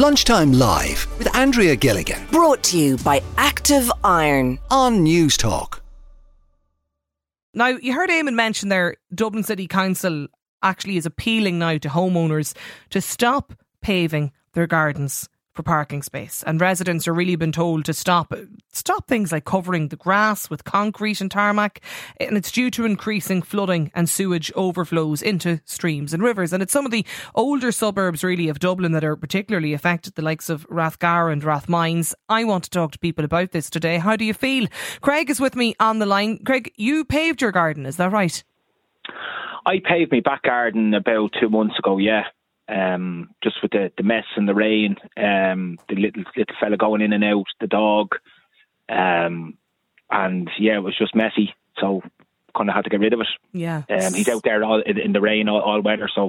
Lunchtime Live with Andrea Gilligan Brought to you by Active Iron. on Newstalk. Now, you heard Eamon mention there, Dublin City Council actually is appealing now to homeowners to stop paving their gardens for parking space. And residents are really been told to stop stop things like covering the grass with concrete and tarmac. And it's due to increasing flooding and sewage overflows into streams and rivers. And it's some of the older suburbs really of Dublin that are particularly affected, the likes of Rathgar and Rathmines. I want to talk to people about this today. How do you feel? Craig is with me on the line. Craig, you paved your garden, is that right? I paved my back garden about two months ago, yeah. Um, just with the, the mess and the rain, um, the little little fella going in and out, the dog, um, and yeah, it was just messy. So kind of had to get rid of it. Yeah. Um, he's out there all, in, in the rain all, all weather, so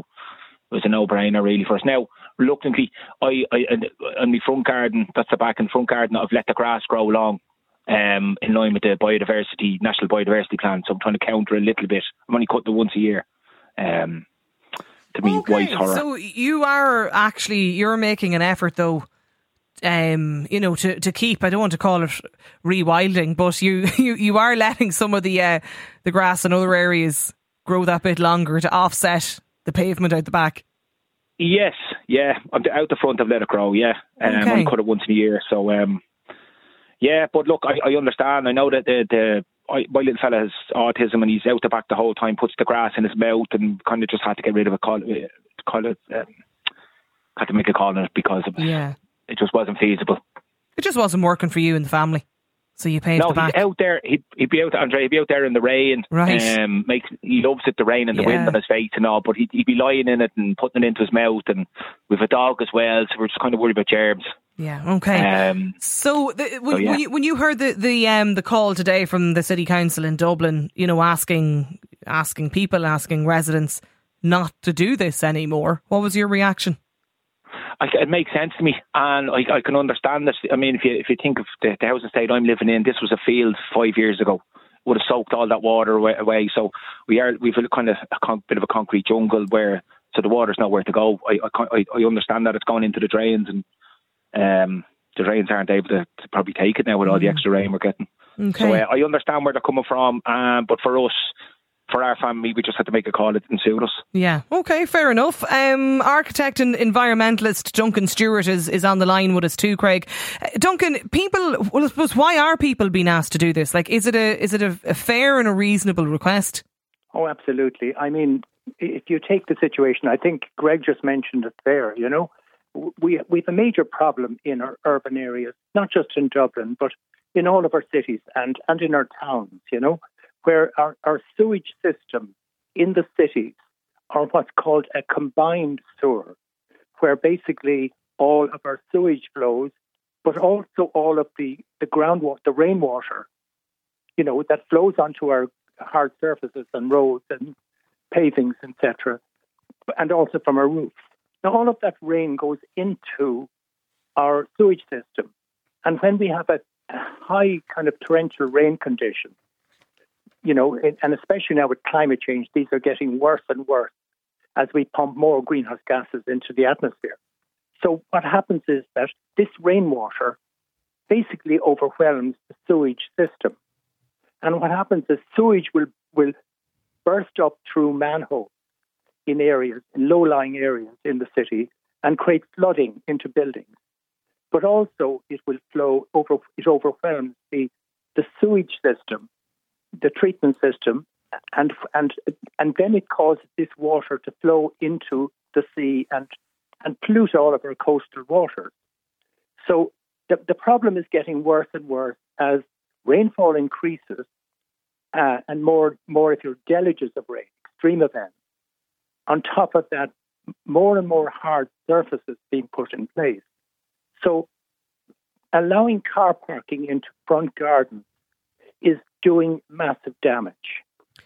it was a no-brainer really for us. Now, reluctantly, I, I on my front garden, that's the back and front garden, I've let the grass grow long. Um, in line with the biodiversity, national biodiversity plan, so I'm trying to counter a little bit. I'm only cutting it once a year. Um, to me, Okay, wise horror. So you are actually you're making an effort though. Um, you know, to, to keep I don't want to call it rewilding, but you, you, you are letting some of the uh, the grass in other areas grow that bit longer to offset the pavement out the back. Yes, yeah. Out the front. I've let it grow. Yeah, um, Okay. I cut it once in a year. So, um, yeah. But look, I, I understand. I know that the the I, my little fella has autism and he's out the back the whole time. Puts the grass in his mouth and kind of just had to get rid of a Call it, call it. Um, had to make a call on it because of, Yeah. it just wasn't feasible. It just wasn't working for you and the family. So you paved no, the back. he's out there. He'd, he'd be out, Andre. He'd be out there in the rain. Right. Um, makes he loves it, the rain and the Yeah. wind on his face and all. But he'd, he'd be lying in it and putting it into his mouth. And with a dog as well, so we're just kind of worried about germs. Yeah, okay. Um, So, the, when, So, yeah. when, you, when you heard the the um the call today from the city council in Dublin, you know, asking asking people, asking residents not to do this anymore, what was your reaction? I, it makes sense to me, and I, I can understand this. I mean, if you if you think of the, the housing estate I'm living in, this was a field five years ago. Would have soaked all that water away. So we are we've a kind of a con- bit of a concrete jungle where so the water's nowhere to go. I I, I I understand that it's going into the drains, and um, the drains aren't able to, to probably take it now with all the extra rain we're getting. Okay. So uh, I understand where they're coming from, um, but for us, for our family, we just had to make a call. It didn't suit us. Yeah. Okay. Fair enough. Um, architect and environmentalist Duncan Stewart is, is on the line with us too, Craig. Uh, Duncan, people. Well, I suppose why are people being asked to do this? Like, is it a is it a, a fair and a reasonable request? Oh, absolutely. I mean, if you take the situation, I think Greg just mentioned it there. You know, we we have a major problem in our urban areas, not just in Dublin, but in all of our cities and and in our towns. You know, where our our sewage system in the cities are what's called a combined sewer, where basically all of our sewage flows, but also all of the the groundwater, the rainwater, you know, that flows onto our hard surfaces and roads and pavings, etc., and also from our roofs. Now, all of that rain goes into our sewage system. And when we have a, high kind of torrential rain condition, you know, and especially now with climate change, these are getting worse and worse as we pump more greenhouse gases into the atmosphere. So what happens is that this rainwater basically overwhelms the sewage system. And what happens is sewage will, will burst up through manholes in areas, in low lying areas in the city, and create flooding into buildings. But also, it will flow over, it overwhelms the, the sewage system, the treatment system, and, and, and then it causes this water to flow into the sea and, and pollute all of our coastal waters. So the, the problem is getting worse and worse as rainfall increases uh, and more, more if you're deluges of rain, extreme events. On top of that, more and more hard surfaces being put in place. So allowing car parking into front gardens is doing massive damage.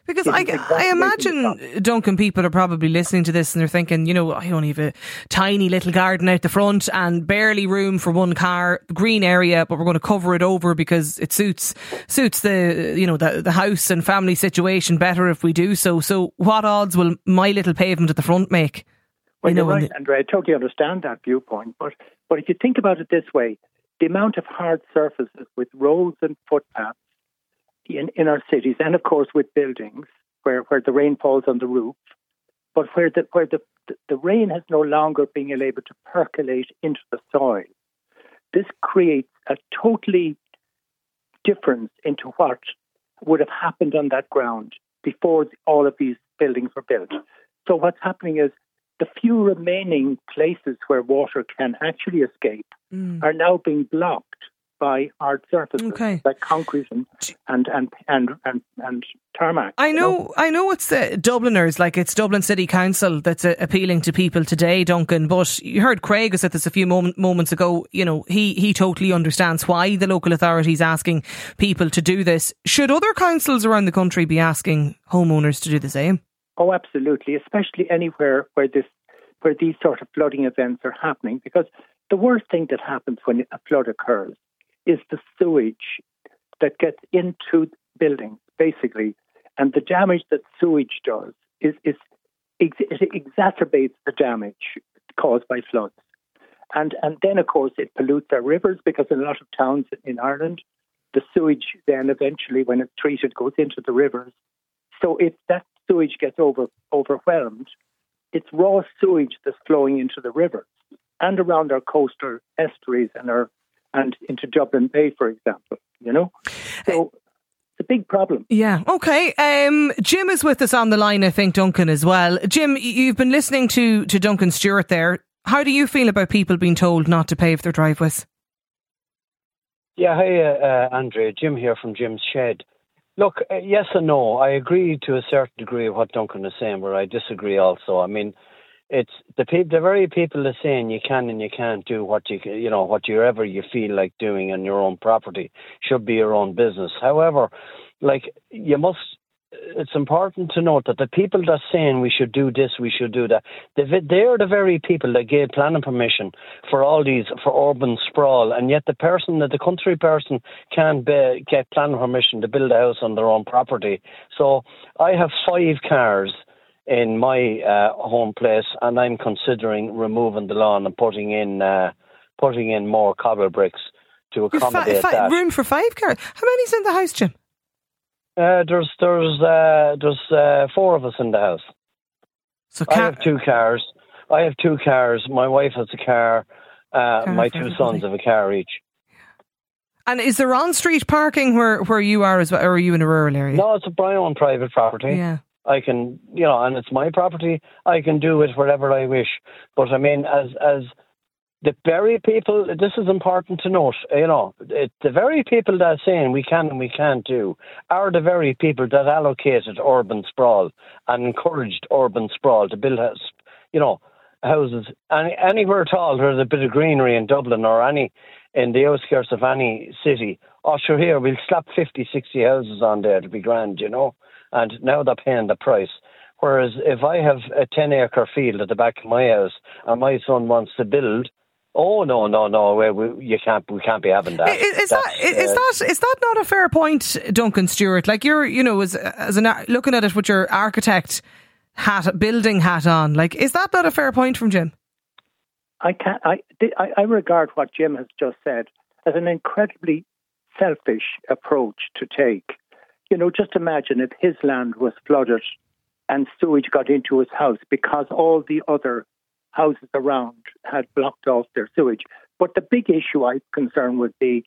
Because I, I imagine. Duncan, people are probably listening to this and they're thinking, you know, I only have a tiny little garden out the front and barely room for one car, green area, but we're going to cover it over because it suits suits the you know the the house and family situation better if we do so. So, what odds will my little pavement at the front make? Well, you know, right, the- Andrea. I totally understand that viewpoint. But, but if you think about it this way, the amount of hard surfaces with roads and footpaths in, in our cities, and of course with buildings where, where the rain falls on the roof, but where the where the, the, rain has no longer been able to percolate into the soil, this creates a totally difference into what would have happened on that ground before all of these buildings were built. So what's happening is the few remaining places where water can actually escape Mm. are now being blocked by hard surfaces Okay. like concrete and and and and and, and tarmac. I you know, I know it's the Dubliners, like it's Dublin City Council that's uh, appealing to people today, Duncan. But you heard Craig who said this a few moment, moments ago. You know, he he totally understands why the local authorities asking people to do this. Should other councils around the country be asking homeowners to do the same? Oh, absolutely, especially anywhere where this where these sort of flooding events are happening, because the worst thing that happens when a flood occurs is the sewage that gets into buildings, basically, and the damage that sewage does is is it exacerbates the damage caused by floods, and and then of course it pollutes our rivers because in a lot of towns in Ireland, the sewage then eventually, when it's treated, goes into the rivers. So if that sewage gets over overwhelmed, it's raw sewage that's flowing into the rivers and around our coastal estuaries and our and into Dublin Bay, for example. You know, so it's a big problem. Yeah. Okay. Um, Jim is with us on the line. I think Duncan as well. Jim, you've been listening to to Duncan Stewart there. How do you feel about people being told not to pave their driveways? Yeah, hi, uh, uh, Andrea. Jim here from Jim's Shed. Look, uh, yes and no. I agree to a certain degree of what Duncan is saying, but I disagree also. I mean, it's the pe- the very people that saying you can and you can't do what you you know whatever you feel like doing on your own property should be your own business. However, like you must. It's important to note that the people that saying we should do this, we should do that, they they're the very people that gave planning permission for all these for urban sprawl, and yet the person that the country person can't be, get planning permission to build a house on their own property. So I have five cars in my uh, home place, and I'm considering removing the lawn and putting in uh, putting in more cobble bricks to accommodate fi- that. room for five cars. How many's in the house, Jim? Uh, there's there's uh, there's uh, four of us in the house. So I have two cars. I have two cars. My wife has a car. Uh, Car my two everybody. sons have a car each. And is there on street parking where, where you are as well, or are you in a rural area? No, it's a my own private property. Yeah. I can, you know, and it's my property. I can do it wherever I wish. But I mean, as as the very people, this is important to note. You know, it, the very people that are saying we can and we can't do are the very people that allocated urban sprawl and encouraged urban sprawl to build, house, you know, houses any, anywhere at all. There's a bit of greenery in Dublin or any in the outskirts of any city. Oh, sure, here we'll slap 50, 60 houses on there to be grand, you know. And now they're paying the price. Whereas if I have a 10 acre field at the back of my house and my son wants to build, oh no, no, no, we, we, you can't, we can't be having that. I- Is, is that That's, is uh, that is that not a fair point, Duncan Stewart? Like you're, you know, as as an looking at it with your architect hat, building hat on. Like, is that not a fair point from Jim? I can I, I I regard what Jim has just said as an incredibly selfish approach to take. You know, just imagine if his land was flooded and sewage got into his house because all the other houses around had blocked off their sewage. But the big issue I'm concerned would be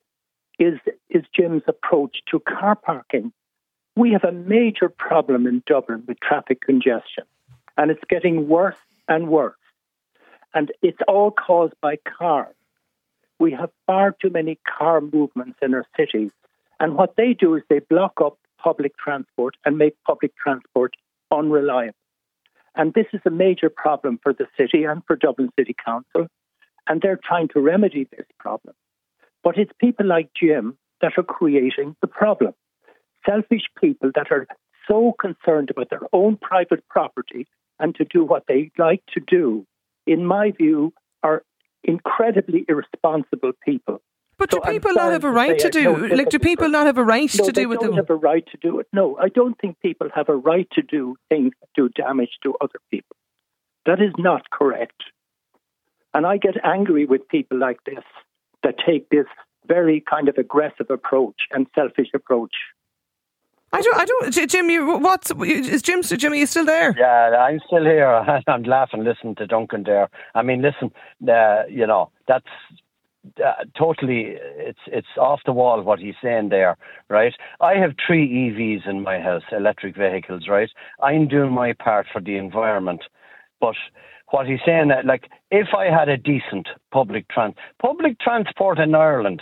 is is Jim's approach to car parking. We have a major problem in Dublin with traffic congestion, and it's getting worse and worse and it's all caused by cars. We have far too many car movements in our cities, and what they do is they block up public transport and make public transport unreliable. And this is a major problem for the city and for Dublin City Council, and they're trying to remedy this problem. But it's people like Jim that are creating the problem. Selfish people that are so concerned about their own private property and to do what they like to do in my view, are incredibly irresponsible people. But So do people not have a right say to do? don't Like, do people not have a right No, to they do with don't them? have a right to do it. No, I don't think people have a right to do things that do damage to other people. That is not correct. And I get angry with people like this that take this very kind of aggressive approach and selfish approach. I don't, I don't, Jim. You, what's is Jim? Jimmy, you still there? Yeah, I'm still here. I'm laughing, listening to Duncan there. I mean, listen, uh, you know, that's uh, totally it's it's off the wall what he's saying there, right? I have three EVs in my house, electric vehicles, right? I'm doing my part for the environment, but what he's saying that like if I had a decent public trans public transport in Ireland,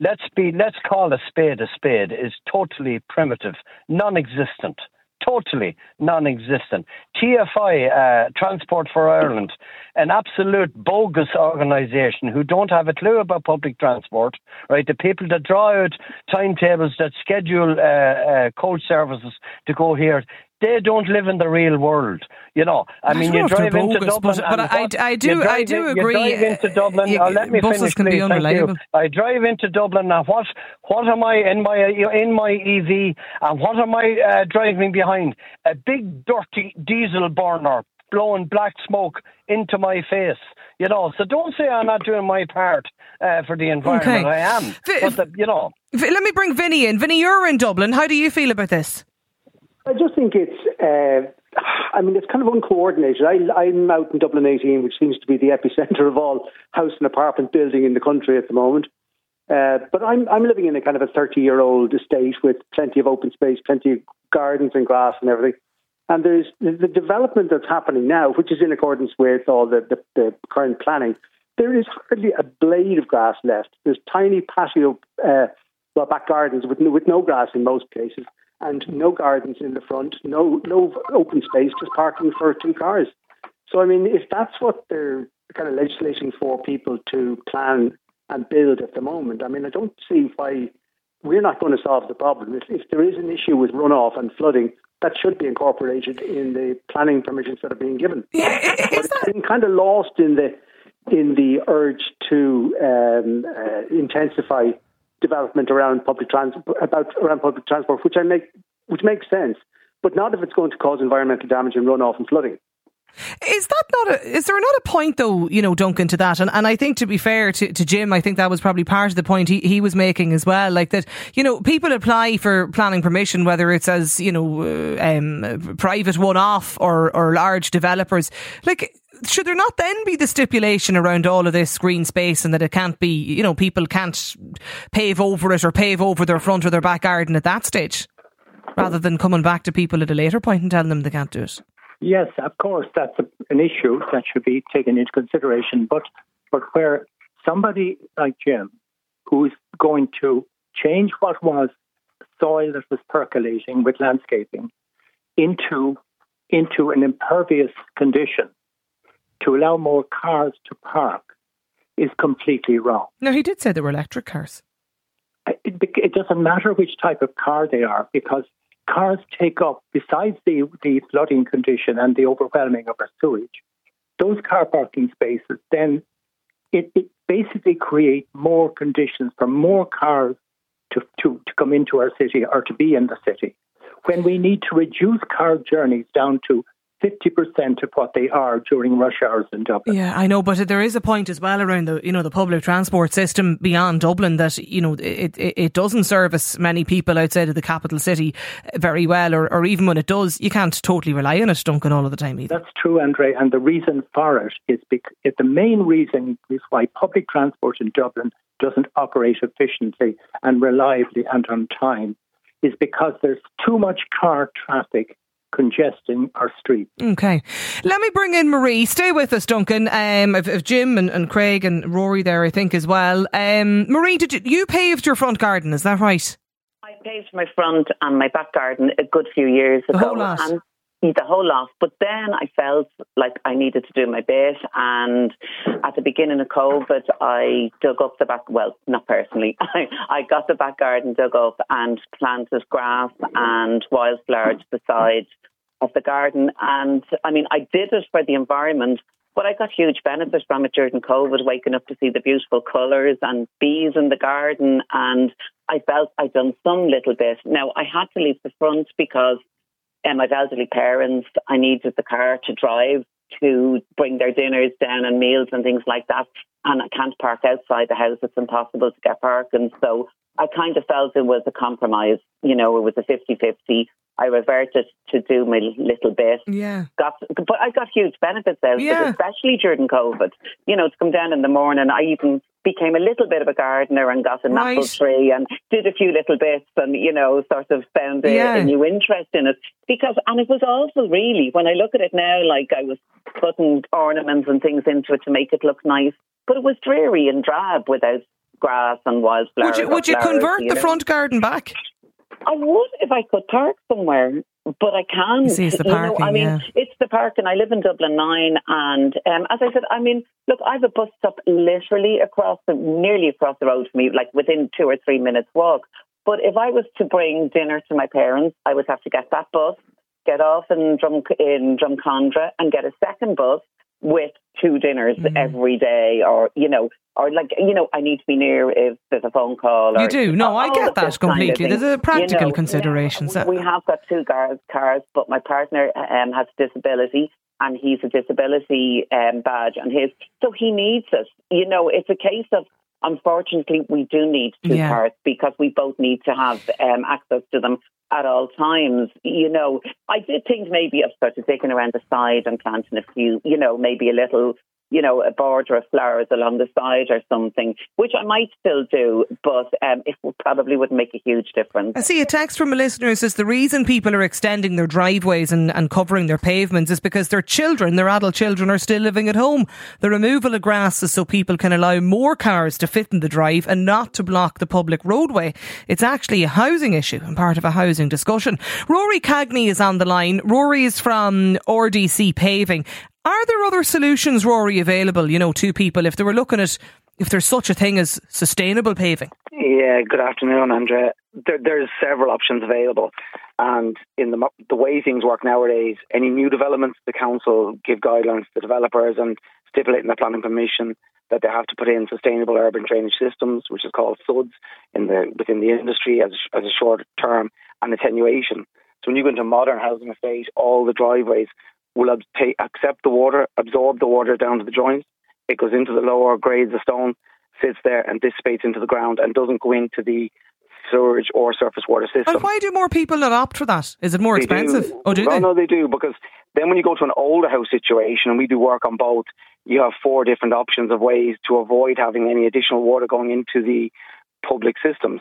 let's be let's call a spade a spade is totally primitive, non-existent totally non-existent. TFI, uh, Transport for Ireland, an absolute bogus organisation who don't have a clue about public transport. Right, the people that draw out timetables that schedule uh, uh, coach services to go here, they don't live in the real world. You know, I, mean, you drive bogus, into Dublin, but, but I, I, do, I do in, agree. You drive into Dublin. Uh, let me buses finish, can please. be unreliable. I drive into Dublin now. What, what am I in my in my EV, and what am I uh, driving behind? A big dirty diesel burner blowing black smoke into my face. You know, so don't say I'm not doing my part uh, for the environment. Okay. I am. V- but the, you know, v- let me bring Vinny in. Vinny, you're in Dublin. How do you feel about this? I just think it's. Uh, I mean, it's kind of uncoordinated. I, I'm out in Dublin 18, which seems to be the epicenter of all house and apartment building in the country at the moment. Uh, but I'm I'm living in a kind of a 30 year old estate with plenty of open space, plenty of gardens and grass and everything. And there's the development that's happening now, which is in accordance with all the, the, the current planning. There is hardly a blade of grass left. There's tiny patio, uh, well, back gardens with no, with no grass in most places and no gardens in the front, no no open space, just parking for two cars. So I mean, if that's what they're kind of legislating for people to plan and build at the moment, I mean, I don't see why we're not going to solve the problem. If, if there is an issue with runoff and flooding, that should be incorporated in the planning permissions that are being given. Yeah, that... It's been kind of lost in the in the urge to um, uh, intensify development around public transport, about around public transport, which I make, which makes sense, but not if it's going to cause environmental damage and runoff and flooding. Is that not a, is there not a point though, you know, Duncan, to that? And, and I think to be fair to, to Jim, I think that was probably part of the point he, he was making as well. Like that, you know, people apply for planning permission, whether it's as, you know, um, private one off or, or large developers. Like, should there not then be the stipulation around all of this green space and that it can't be, you know, people can't pave over it or pave over their front or their back garden at that stage rather than coming back to people at a later point and telling them they can't do it? Yes, of course, that's an issue that should be taken into consideration. But, but where somebody like Jim, who's going to change what was soil that was percolating with landscaping into into an impervious condition to allow more cars to park is completely wrong. No, he did say there were electric cars. It, it doesn't matter which type of car they are because cars take up, besides the, the flooding condition and the overwhelming of our sewage, those car parking spaces then it, it basically create more conditions for more cars to, to, to come into our city or to be in the city. When we need to reduce car journeys down to 50% of what they are during rush hours in Dublin. Yeah, I know, but there is a point as well around the, you know, the public transport system beyond Dublin that, you know, it, it, it doesn't service many people outside of the capital city very well, or, or even when it does, you can't totally rely on it, Duncan, all of the time either. That's true, Andre, and the reason for it is because the main reason is why public transport in Dublin doesn't operate efficiently and reliably and on time is because there's too much car traffic congesting our streets. Okay. Let me bring in Marie. Stay with us, Duncan. Um, if, if Jim and, and, Craig and Rory there, I think, as well. Um, Marie, did you, you paved your front garden, is that right? I paved my front and my back garden a good few years ago. The whole lot. And the whole lot. But then I felt like I needed to do my bit. And at the beginning of COVID, I dug up the back, well, not personally, I, I got the back garden dug up and planted grass and wildflowers beside of the garden. And I mean, I did it for the environment. But I got huge benefits from it during COVID, waking up to see the beautiful colours and bees in the garden. And I felt I'd done some little bit. Now, I had to leave the front because Uh, and I've elderly parents. I needed the car to drive to bring their dinners down and meals and things like that. And I can't park outside the house. It's impossible to get parking. So I kind of felt it was a compromise. You know, it was a 50 50. I reverted to do my little bit. Yeah. Got, but I got huge benefits out of Yeah. it, especially during COVID. You know, to come down in the morning, I even became a little bit of a gardener and got an Right. apple tree and did a few little bits and, you know, sort of found a, Yeah. a new interest in it. Because, and it was awful, really. When I look at it now, like I was putting ornaments and things into it to make it look nice, but it was dreary and drab without grass and wildflowers. Would you would you flowers, convert you the front garden back? I would if I could park somewhere, but I. You see, it's the You know, I mean, yeah. it's the parking. I live in Dublin Nine, and um, as I said, I mean, look, I have a bus stop literally across the, nearly across the road from me, like within two or three minutes walk. But if I was to bring dinner to my parents, I would have to get that bus, get off in Drum in Drumcondra, and get a second bus with two dinners Mm. every day, or you know, or like you know, I need to be near if there's a phone call. Or, You do. No, I get that this kind of completely. There's a practical You know, considerations. We, we have got two cars, cars, but my partner um, has a disability. And he's a disability um, badge on his, so he needs us. You know, it's a case of unfortunately we do need two Yeah. cars because we both need to have um, access to them at all times. You know, I did think maybe of sort of digging around the side and planting a few, you know, maybe a little, you know, a border of flowers along the side or something, which I might still do, but um, it probably wouldn't make a huge difference. I see a text from a listener says the reason people are extending their driveways and, and covering their pavements is because their children, their adult children, are still living at home. The removal of grass is so people can allow more cars to fit in the drive and not to block the public roadway. It's actually a housing issue and part of a housing discussion. Rory Cagney is on the line. Rory is from RDC Paving. Are there other solutions, Rory, available, you know, to people if they were looking at if there's such a thing as sustainable paving? Yeah, good afternoon, Andrea. There, there's several options available, and in the the way things work nowadays, any new developments, the council give guidelines to developers and stipulate in their planning permission that they have to put in sustainable urban drainage systems, which is called SUDS in the within the industry as as a short term and attenuation. So when you go into a modern housing estate, all the driveways will ab- accept the water, absorb the water down to the joints. It goes into the lower grades of stone, sits there and dissipates into the ground and doesn't go into the sewage or surface water system. And why do more people not opt for that? Is it more They expensive? Do. Oh, do well, they? No, they do because then when you go to an older house situation, and we do work on both, you have four different options of ways to avoid having any additional water going into the public systems.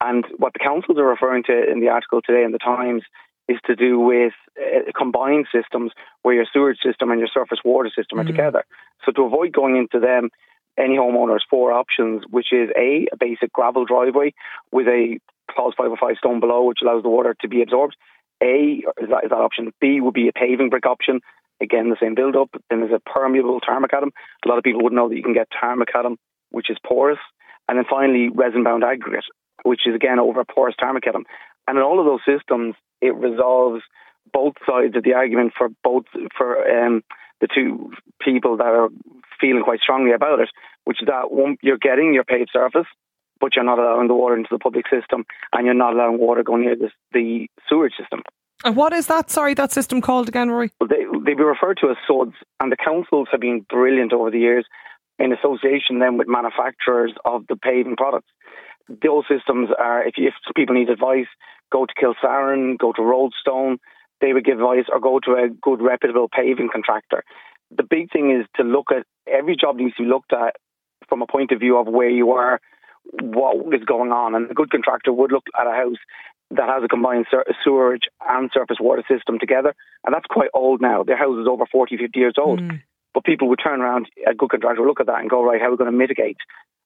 And what the councils are referring to in the article today in the Times is to do with uh, combined systems where your sewage system and your surface water system are together. So to avoid going into them, any homeowner has four options, which is A, a basic gravel driveway with a clause 505 stone below, which allows the water to be absorbed. A is that, is that option. B would be a paving brick option. Again, the same build up. Then there's a permeable tarmacadam. A lot of people would know that you can get tarmacadam, which is porous. And then finally, resin bound aggregate, which is again over a porous tarmacadam. And in all of those systems, it resolves both sides of the argument for both for um, the two people that are feeling quite strongly about it, which is that one, you're getting your paved surface, but you're not allowing the water into the public system, and you're not allowing water going near the, the sewage system. And what is that? Sorry, that system called again, Rory? Well, they they be referred to as SUDs, and the councils have been brilliant over the years in association then with manufacturers of the paving products. Those systems are, if, if people need advice, go to Kilsaran, go to Roadstone, they would give advice, or go to a good reputable paving contractor. The big thing is to look at every job needs to be looked at from a point of view of where you are, what is going on, and a good contractor would look at a house that has a combined ser- sewerage and surface water system together, and that's quite old now. Their house is over 40, 50 years old. Mm. But people would turn around, a good contractor would look at that and go, right, how are we going to mitigate?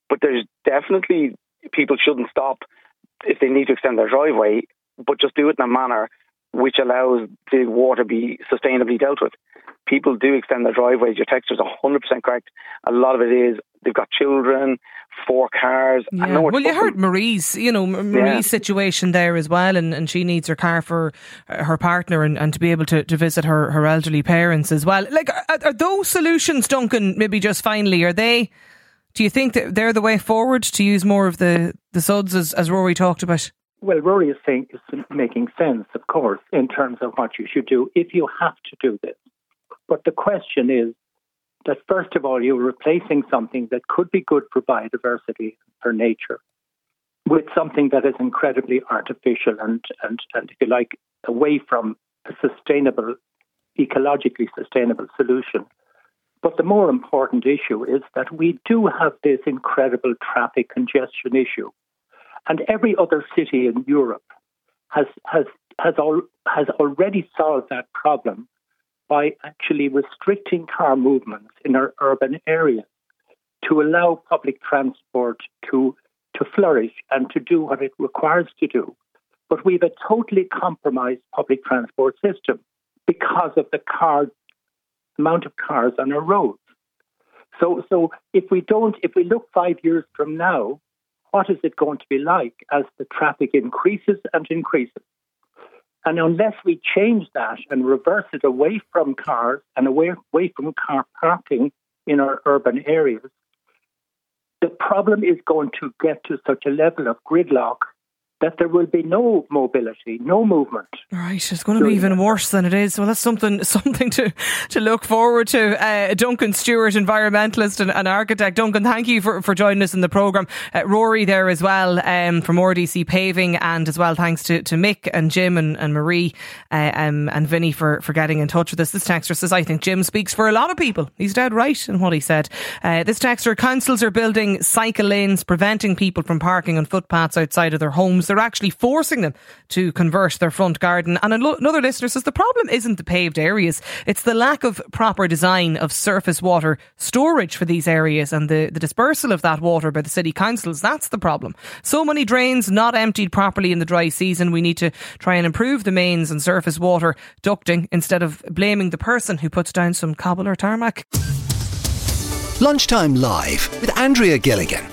But there's definitely, people shouldn't stop if they need to extend their driveway, but just do it in a manner which allows the water be sustainably dealt with. People do extend their driveways. Your text is 100% correct. A lot of it is they've got children, four cars. Yeah. Well, you heard Marie's, you know, Marie's Yeah. situation there as well, and, and she needs her car for uh, her partner and, and to be able to, to visit her, her elderly parents as well. Like, are, are those solutions, Duncan, maybe just finally, are they, do you think that they're the way forward to use more of the, the suds as, as Rory talked about? Well, Rory is saying is making sense, of course, in terms of what you should do if you have to do this. But the question is that first of all, you're replacing something that could be good for biodiversity, for nature, with something that is incredibly artificial and, and, and if you like, away from a sustainable, ecologically sustainable solution. But the more important issue is that we do have this incredible traffic congestion issue and every other city in Europe has has has, al- has already solved that problem by actually restricting car movements in our urban areas to allow public transport to to flourish and to do what it requires to do. But we've a totally compromised public transport system because of the car amount of cars on our roads. So so if we don't if we look five years from now, what is it going to be like as the traffic increases and increases? And unless we change that and reverse it away from cars and away, away from car parking in our urban areas, the problem is going to get to such a level of gridlock that there will be no mobility, no movement. Right, it's going to be even worse than it is. Well, that's something something to, to look forward to. Uh, Duncan Stewart, environmentalist and, and, architect. Duncan, thank you for, for joining us in the programme. Uh, Rory there as well um, from RDC Paving, and as well thanks to, to Mick and Jim and, and Marie uh, um, and Vinny for, for getting in touch with us. This texter says, I think Jim speaks for a lot of people. He's dead right in what he said. Uh, this texter, councils are building cycle lanes, preventing people from parking on footpaths outside of their homes they're actually forcing them to convert their front garden. And another listener says the problem isn't the paved areas, it's the lack of proper design of surface water storage for these areas and the, the dispersal of that water by the city councils. That's the problem. So many drains not emptied properly in the dry season. We need to try and improve the mains and surface water ducting instead of blaming the person who puts down some cobble or tarmac. Lunchtime Live with Andrea Gilligan.